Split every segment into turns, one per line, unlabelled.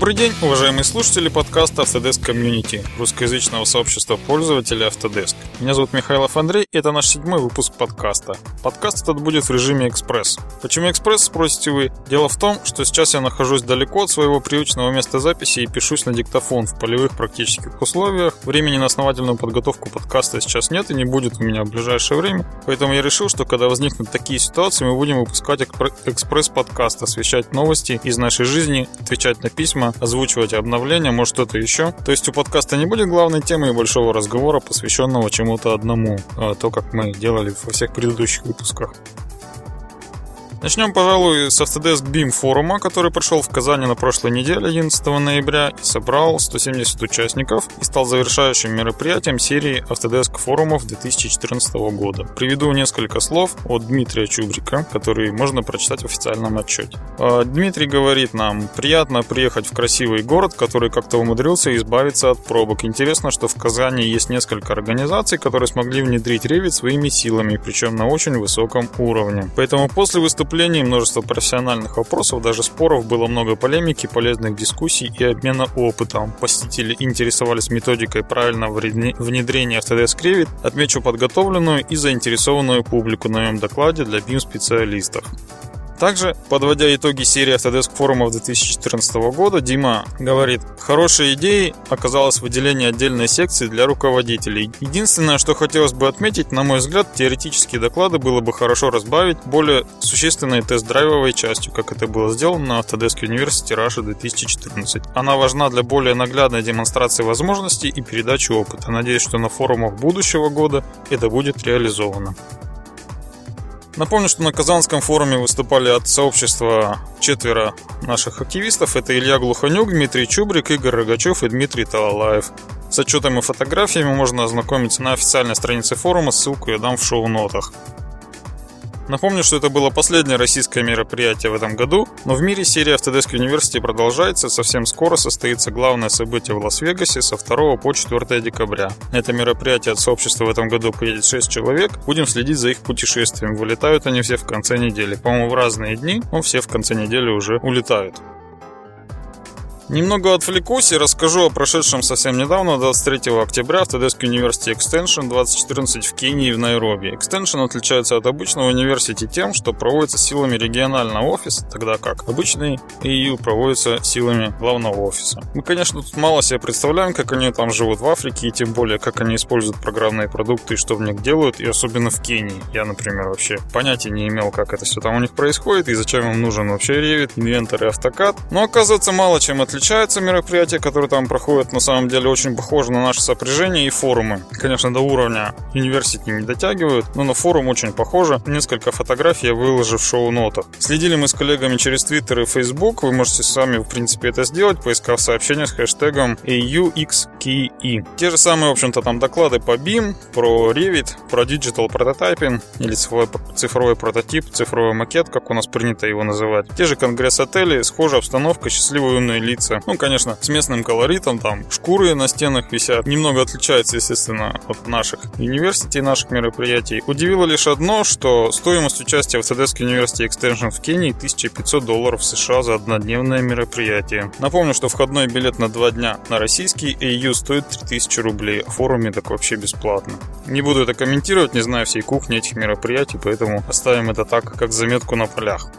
Добрый день, уважаемые слушатели подкаста Autodesk Community, русскоязычного сообщества пользователей Autodesk. Меня зовут Михайлов Андрей, и это наш седьмой выпуск подкаста. Подкаст этот будет в режиме экспресс. Почему экспресс, спросите вы? Дело в том, что сейчас я нахожусь далеко от своего привычного места записи и пишусь на диктофон в полевых практических условиях. Времени на основательную подготовку подкаста сейчас нет и не будет у меня в ближайшее время, поэтому я решил, что когда возникнут такие ситуации, мы будем выпускать экспресс-подкаст, освещать новости из нашей жизни, отвечать на письма озвучивать обновления, может что-то еще. То есть у подкаста не будет главной темы и большого разговора, посвященного чему-то одному, а то, как мы делали во всех предыдущих выпусках. Начнем, пожалуй, с Autodesk BIM форума, который прошел в Казани на прошлой неделе, 11 ноября, и собрал 170 участников и стал завершающим мероприятием серии Autodesk форумов 2014 года. Приведу несколько слов от Дмитрия Чубрика, которые можно прочитать в официальном отчете. А, Дмитрий говорит нам, приятно приехать в красивый город, который как-то умудрился избавиться от пробок. Интересно, что в Казани есть несколько организаций, которые смогли внедрить Revit своими силами, причем на очень высоком уровне. Поэтому после выступления выступлений, множество профессиональных вопросов, даже споров, было много полемики, полезных дискуссий и обмена опытом. Посетители интересовались методикой правильного внедрения Autodesk Revit. Отмечу подготовленную и заинтересованную публику на моем докладе для BIM-специалистов. Также, подводя итоги серии Autodesk форумов 2014 года, Дима говорит, хорошей идеей оказалось выделение отдельной секции для руководителей. Единственное, что хотелось бы отметить, на мой взгляд, теоретические доклады было бы хорошо разбавить более существенной тест-драйвовой частью, как это было сделано на Autodesk University Russia 2014. Она важна для более наглядной демонстрации возможностей и передачи опыта. Надеюсь, что на форумах будущего года это будет реализовано. Напомню, что на Казанском форуме выступали от сообщества четверо наших активистов. Это Илья Глуханюк, Дмитрий Чубрик, Игорь Рогачев и Дмитрий Талалаев. С отчетами и фотографиями можно ознакомиться на официальной странице форума, ссылку я дам в шоу-нотах. Напомню, что это было последнее российское мероприятие в этом году, но в мире серия Autodesk University продолжается. Совсем скоро состоится главное событие в Лас-Вегасе со 2 по 4 декабря. На это мероприятие от сообщества в этом году поедет 6 человек. Будем следить за их путешествием. Вылетают они все в конце недели. По-моему, в разные дни, но все в конце недели уже улетают. Немного отвлекусь и расскажу о прошедшем совсем недавно, 23 октября, Autodesk University Extension 2014 в Кении в Найроби. Extension отличается от обычного университета тем, что проводится силами регионального офиса, тогда как обычный EU проводится силами главного офиса. Мы, конечно, тут мало себе представляем, как они там живут в Африке, и тем более, как они используют программные продукты и что в них делают, и особенно в Кении. Я, например, вообще понятия не имел, как это все там у них происходит, и зачем им нужен вообще Revit, инвентор и автокад. Но оказывается, мало чем отличается отличаются мероприятия, которые там проходят, на самом деле очень похожи на наше сопряжение и форумы. Конечно, до уровня университета не дотягивают, но на форум очень похоже. Несколько фотографий я выложу в шоу-нотах. Следили мы с коллегами через Twitter и Facebook. Вы можете сами, в принципе, это сделать, поискав сообщения с хэштегом AUXKE. Те же самые, в общем-то, там доклады по BIM, про Revit, про Digital Prototyping или цифровой, цифровой прототип, цифровой макет, как у нас принято его называть. Те же конгресс-отели, схожая обстановка, счастливые умные лица лица. Ну, конечно, с местным колоритом, там шкуры на стенах висят. Немного отличается, естественно, от наших университетов, наших мероприятий. Удивило лишь одно, что стоимость участия в Autodesk University Extension в Кении 1500 долларов США за однодневное мероприятие. Напомню, что входной билет на два дня на российский AU стоит 3000 рублей, а форуме так вообще бесплатно. Не буду это комментировать, не знаю всей кухни этих мероприятий, поэтому оставим это так, как заметку на полях.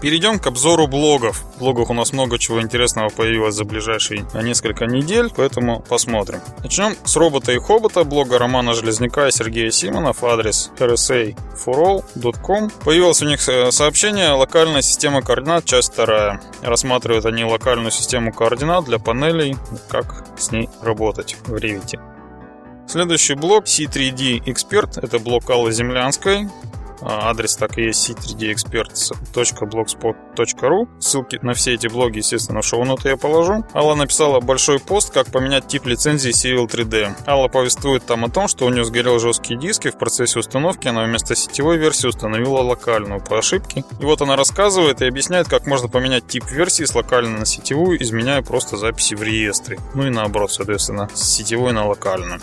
Перейдем к обзору блогов. В блогах у нас много чего интересного появилось за ближайшие несколько недель, поэтому посмотрим. Начнем с робота и хобота, блога Романа Железняка и Сергея Симонов, адрес rsaforall.com. Появилось у них э, сообщение «Локальная система координат, часть вторая». Рассматривают они локальную систему координат для панелей, как с ней работать в Revit. Следующий блок C3D Expert, это блок Аллы Землянской. А, адрес так и есть c3dexperts.blogspot.ru. Ссылки на все эти блоги, естественно, в шоу-ноты я положу. Алла написала большой пост, как поменять тип лицензии Civil 3D. Алла повествует там о том, что у нее сгорел жесткий диск, и в процессе установки она вместо сетевой версии установила локальную по ошибке. И вот она рассказывает и объясняет, как можно поменять тип версии с локальной на сетевую, изменяя просто записи в реестре. Ну и наоборот, соответственно, с сетевой на локальную.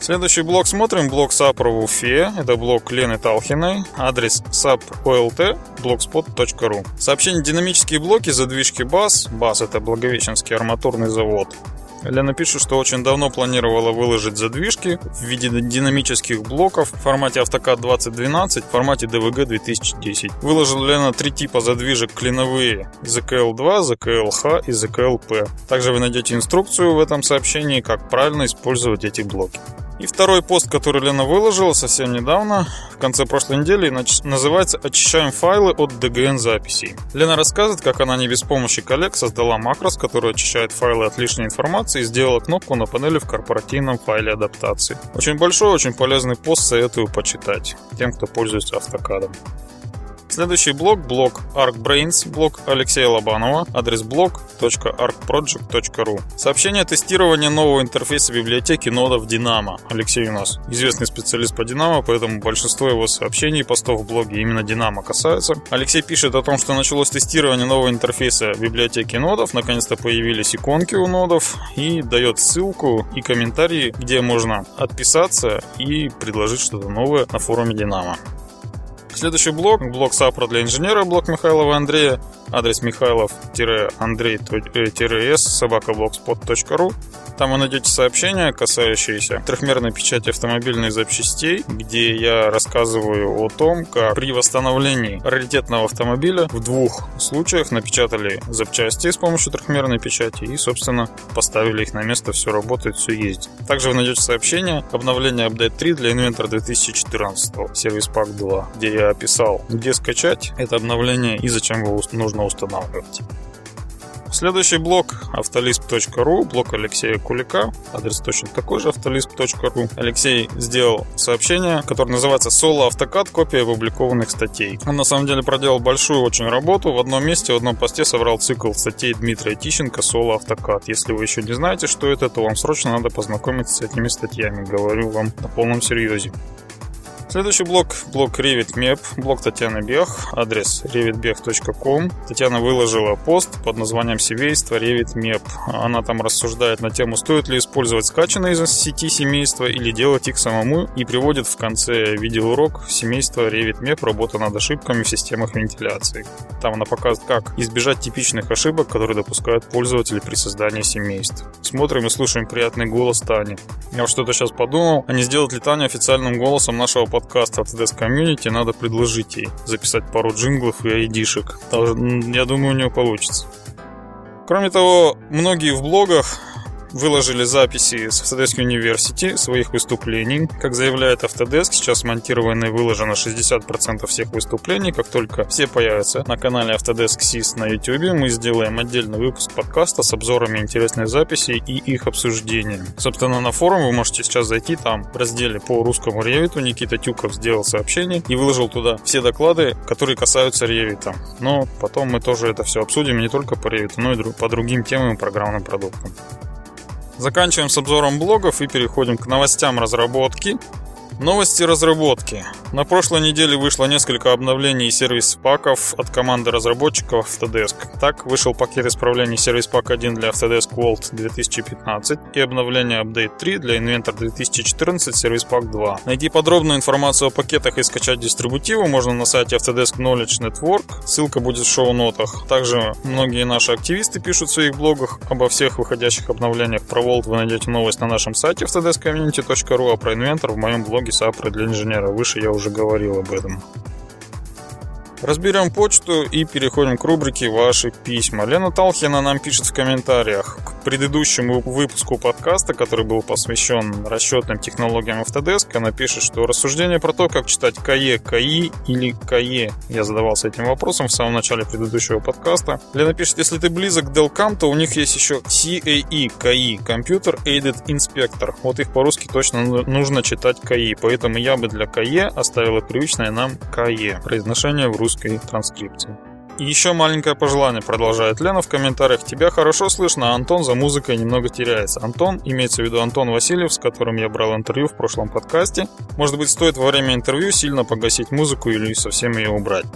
Следующий блок смотрим, блок SAP в Уфе. Это блок Лены Талхиной. Адрес sapolt.blogspot.ru Сообщение динамические блоки, задвижки БАС. БАС это Благовещенский арматурный завод. Лена пишет, что очень давно планировала выложить задвижки в виде динамических блоков в формате AutoCAD 2012, в формате DVG 2010. Выложила Лена три типа задвижек клиновые ZKL2, ZKLH и ZKLP. Также вы найдете инструкцию в этом сообщении, как правильно использовать эти блоки. И второй пост, который Лена выложила совсем недавно, в конце прошлой недели, называется «Очищаем файлы от DGN записей». Лена рассказывает, как она не без помощи коллег создала макрос, который очищает файлы от лишней информации и сделала кнопку на панели в корпоративном файле адаптации. Очень большой, очень полезный пост, советую почитать тем, кто пользуется автокадом. Следующий блок – блок ArcBrains, блок Алексея Лобанова, адрес blog.arcproject.ru. Сообщение тестирования нового интерфейса библиотеки нодов Dynamo. Алексей у нас известный специалист по Dynamo, поэтому большинство его сообщений и постов в блоге именно Dynamo касаются. Алексей пишет о том, что началось тестирование нового интерфейса библиотеки нодов, наконец-то появились иконки у нодов и дает ссылку и комментарии, где можно отписаться и предложить что-то новое на форуме Dynamo. Следующий блок, блок САПРа для инженера, блок Михайлова Андрея, адрес михайлов-андрей-с собакаблогспот.ру. Там вы найдете сообщения, касающиеся трехмерной печати автомобильных запчастей, где я рассказываю о том, как при восстановлении раритетного автомобиля в двух случаях напечатали запчасти с помощью трехмерной печати и, собственно, поставили их на место, все работает, все ездит. Также вы найдете сообщение обновление Update 3 для Inventor 2014, сервис Pack 2, где я описал, где скачать это обновление и зачем его нужно устанавливать. Следующий блок автолисп.ру, блок Алексея Кулика, адрес точно такой же автолисп.ру. Алексей сделал сообщение, которое называется «Соло автокад. Копия опубликованных статей». Он на самом деле проделал большую очень работу. В одном месте, в одном посте собрал цикл статей Дмитрия Тищенко «Соло автокад». Если вы еще не знаете, что это, то вам срочно надо познакомиться с этими статьями. Говорю вам на полном серьезе. Следующий блок – блок RevitMap, блок Татьяны Бех, адрес revitbech.com. Татьяна выложила пост под названием «Семейство RevitMap». Она там рассуждает на тему, стоит ли использовать скачанные из сети семейства или делать их самому, и приводит в конце видеоурок семейство RevitMap, работа над ошибками в системах вентиляции. Там она показывает, как избежать типичных ошибок, которые допускают пользователи при создании семейств. Смотрим и слушаем приятный голос Тани. Я вот что-то сейчас подумал, а не сделать ли Таню официальным голосом нашего подкаста подкаст от Autodesk Community, надо предложить ей записать пару джинглов и айдишек. Я думаю, у нее получится. Кроме того, многие в блогах выложили записи с Autodesk University своих выступлений. Как заявляет Autodesk, сейчас монтировано и выложено 60% всех выступлений. Как только все появятся на канале Autodesk SIS на YouTube, мы сделаем отдельный выпуск подкаста с обзорами интересных записей и их обсуждением. Собственно, на форум вы можете сейчас зайти, там в разделе по русскому Revit Никита Тюков сделал сообщение и выложил туда все доклады, которые касаются Revit. Но потом мы тоже это все обсудим не только по Revit, но и по другим темам и программным продуктам. Заканчиваем с обзором блогов и переходим к новостям разработки. Новости разработки. На прошлой неделе вышло несколько обновлений сервис-паков от команды разработчиков Autodesk. Так, вышел пакет исправлений сервис пак 1 для Autodesk World 2015 и обновление Update 3 для Inventor 2014 сервис пак 2. Найти подробную информацию о пакетах и скачать дистрибутивы можно на сайте Autodesk Knowledge Network. Ссылка будет в шоу-нотах. Также многие наши активисты пишут в своих блогах обо всех выходящих обновлениях. Про World вы найдете новость на нашем сайте autodeskcommunity.ru, а про Inventor в моем блоге и САПРы для инженера. Выше я уже говорил об этом. Разберем почту и переходим к рубрике «Ваши письма». Лена Талхина нам пишет в комментариях предыдущему выпуску подкаста, который был посвящен расчетным технологиям Autodesk. Она пишет, что рассуждение про то, как читать КАЕ, КАИ или КАЕ. Я задавался этим вопросом в самом начале предыдущего подкаста. Лена пишет, если ты близок к Delcam, то у них есть еще CAE, КАИ, Computer Aided Inspector. Вот их по-русски точно нужно читать КАИ, поэтому я бы для КАЕ оставила привычное нам КАЕ. Произношение в русской транскрипции. И еще маленькое пожелание, продолжает Лена в комментариях. Тебя хорошо слышно, а Антон за музыкой немного теряется. Антон, имеется в виду Антон Васильев, с которым я брал интервью в прошлом подкасте. Может быть, стоит во время интервью сильно погасить музыку или совсем ее убрать.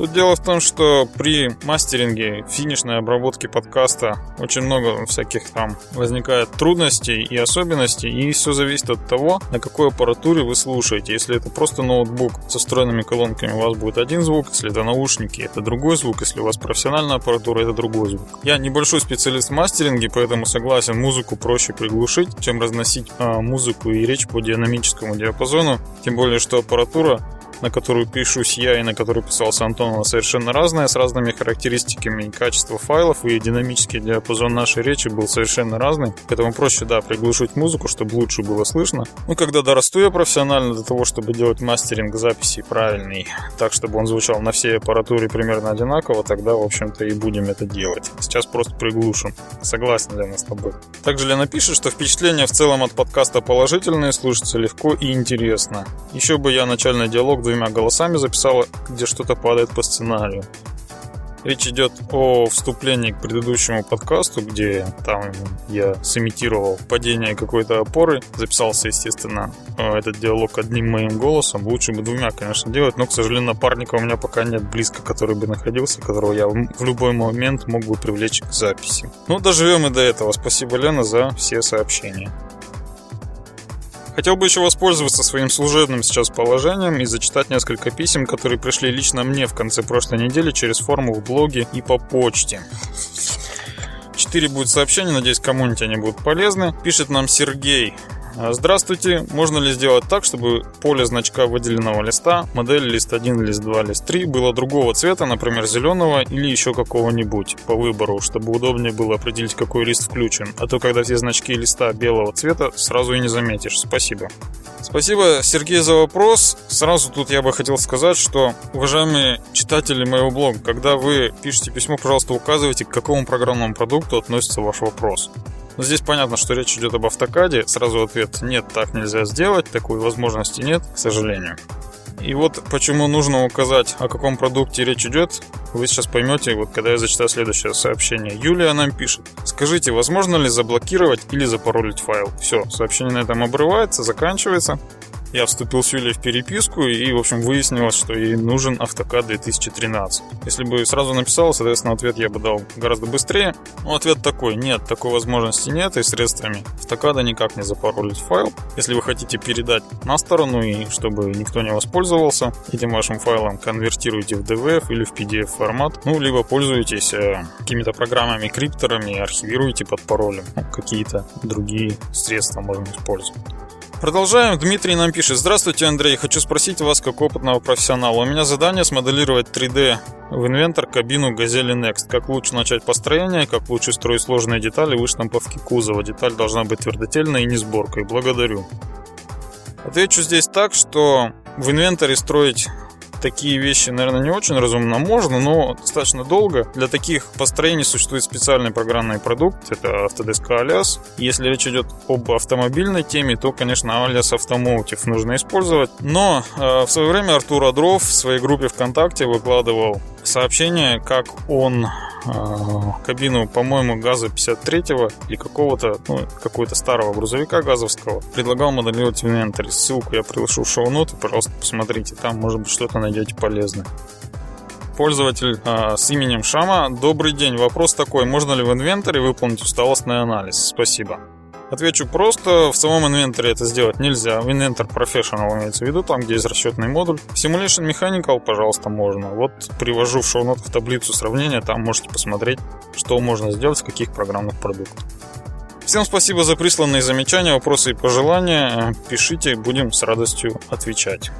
Тут дело в том, что при мастеринге, финишной обработке подкаста очень много всяких там возникает трудностей и особенностей, и все зависит от того, на какой аппаратуре вы слушаете. Если это просто ноутбук со встроенными колонками, у вас будет один звук, если это наушники, это другой звук, если у вас профессиональная аппаратура, это другой звук. Я небольшой специалист в мастеринге, поэтому согласен, музыку проще приглушить, чем разносить а, музыку и речь по динамическому диапазону, тем более, что аппаратура на которую пишусь я и на которую писался Антон, она совершенно разная, с разными характеристиками и качество файлов, и динамический диапазон нашей речи был совершенно разный. Поэтому проще, да, приглушить музыку, чтобы лучше было слышно. Ну, когда дорасту я профессионально до того, чтобы делать мастеринг записи правильный, так, чтобы он звучал на всей аппаратуре примерно одинаково, тогда, в общем-то, и будем это делать. Сейчас просто приглушим. Согласен, Лена, с тобой. Также Лена пишет, что впечатления в целом от подкаста положительные, слушаться легко и интересно. Еще бы я начальный диалог двумя голосами записала, где что-то падает по сценарию. Речь идет о вступлении к предыдущему подкасту, где там я сымитировал падение какой-то опоры. Записался, естественно, э, этот диалог одним моим голосом. Лучше бы двумя, конечно, делать, но, к сожалению, напарника у меня пока нет близко, который бы находился, которого я в любой момент мог бы привлечь к записи. Ну, доживем и до этого. Спасибо, Лена, за все сообщения. Хотел бы еще воспользоваться своим служебным сейчас положением и зачитать несколько писем, которые пришли лично мне в конце прошлой недели через форму в блоге и по почте. Четыре будет сообщения, надеюсь, кому-нибудь они будут полезны. Пишет нам Сергей. А, здравствуйте. Можно ли сделать так, чтобы поле значка выделенного листа, модель лист 1, лист 2, лист 3 было другого цвета, например, зеленого или еще какого-нибудь по выбору, чтобы удобнее было определить, какой лист включен. А то, когда все значки листа белого цвета, сразу и не заметишь. Спасибо. Спасибо, Сергей, за вопрос. Сразу тут я бы хотел сказать, что, уважаемые читатели моего блога, когда вы пишете письмо, пожалуйста, указывайте, к какому программному продукту относится ваш вопрос. Но здесь понятно, что речь идет об автокаде. Сразу ответ нет, так нельзя сделать, такой возможности нет, к сожалению. И вот почему нужно указать, о каком продукте речь идет, вы сейчас поймете, вот когда я зачитаю следующее сообщение. Юлия нам пишет. Скажите, возможно ли заблокировать или запаролить файл? Все, сообщение на этом обрывается, заканчивается. Я вступил с Юлей в переписку и, в общем, выяснилось, что ей нужен автокад 2013. Если бы сразу написал, соответственно, ответ я бы дал гораздо быстрее. Но ответ такой, нет, такой возможности нет, и средствами автокада никак не запаролить файл. Если вы хотите передать на сторону, и чтобы никто не воспользовался этим вашим файлом, конвертируйте в DVF или в PDF формат, ну, либо пользуйтесь э, какими-то программами, крипторами, архивируйте под паролем. Ну, какие-то другие средства можно использовать. Продолжаем. Дмитрий нам пишет. Здравствуйте, Андрей. Хочу спросить вас, как опытного профессионала. У меня задание смоделировать 3D в инвентор кабину Газели Next. Как лучше начать построение, как лучше строить сложные детали в штамповки кузова. Деталь должна быть твердотельной и не сборкой. Благодарю. Отвечу здесь так, что в инвентаре строить такие вещи, наверное, не очень разумно можно, но достаточно долго. Для таких построений существует специальный программный продукт, это Autodesk Alias. Если речь идет об автомобильной теме, то, конечно, Alias Automotive нужно использовать. Но э, в свое время Артур Адров в своей группе ВКонтакте выкладывал сообщение, как он а, кабину, по-моему, ГАЗа 53-го или какого-то, ну, какого-то старого грузовика газовского. Предлагал моделировать в инвентаре. Ссылку я приложу в шоу-ноты, пожалуйста, посмотрите. Там, может быть, что-то найдете полезное пользователь э, с именем Шама. Добрый день. Вопрос такой. Можно ли в инвентаре выполнить усталостный анализ? Спасибо. Отвечу просто, в самом инвентаре это сделать нельзя. В Inventor Professional имеется в виду, там, где есть расчетный модуль. В Simulation Mechanical, пожалуйста, можно. Вот привожу в шоу-нотах таблицу сравнения, там можете посмотреть, что можно сделать с каких программных продуктов. Всем спасибо за присланные замечания, вопросы и пожелания. Пишите, будем с радостью отвечать.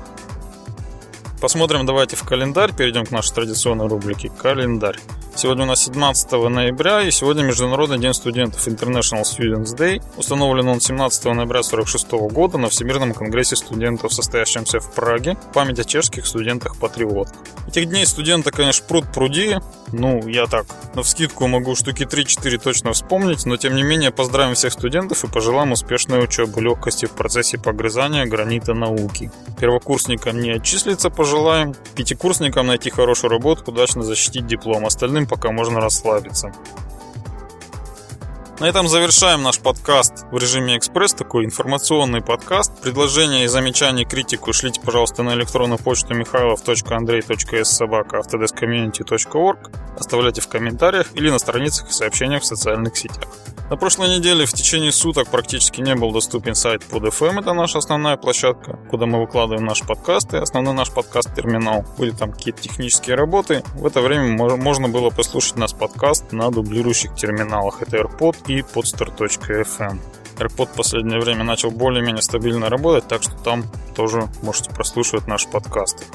Посмотрим давайте в календарь, перейдем к нашей традиционной рубрике «Календарь». Сегодня у нас 17 ноября, и сегодня Международный день студентов International Students Day. Установлен он 17 ноября 1946 года на Всемирном конгрессе студентов, состоящемся в Праге, память о чешских студентах-патриотах. Этих дней студента, конечно, пруд пруди. Ну, я так, на вскидку могу штуки 3-4 точно вспомнить, но тем не менее поздравим всех студентов и пожелаем успешной учебы, легкости в процессе погрызания гранита науки. Первокурсникам не отчислиться пожелаем, пятикурсникам найти хорошую работу, удачно защитить диплом, остальным пока можно расслабиться. На этом завершаем наш подкаст в режиме экспресс, такой информационный подкаст. Предложения и замечания, критику шлите, пожалуйста, на электронную почту михайлов.андрей.собака.автодескомьюнити.орг. Оставляйте в комментариях или на страницах и сообщениях в социальных сетях. На прошлой неделе в течение суток практически не был доступен сайт PodFM, это наша основная площадка, куда мы выкладываем наши подкасты, основной наш подкаст-терминал. Были там какие-то технические работы. В это время можно было послушать наш подкаст на дублирующих терминалах. Это AirPod и podster.fm. AirPod в последнее время начал более-менее стабильно работать, так что там тоже можете прослушивать наш подкаст.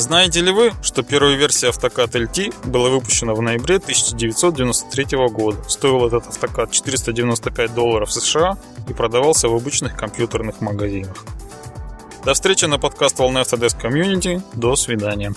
Знаете ли вы, что первая версия автокад LT была выпущена в ноябре 1993 года? Стоил этот автокад 495 долларов США и продавался в обычных компьютерных магазинах. До встречи на подкаст Волны Autodesk Community. До свидания.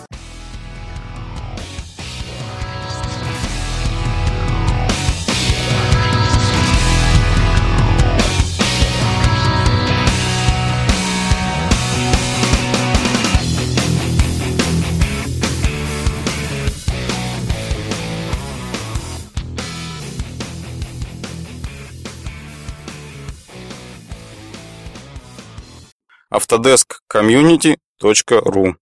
autodeskcommunity.ru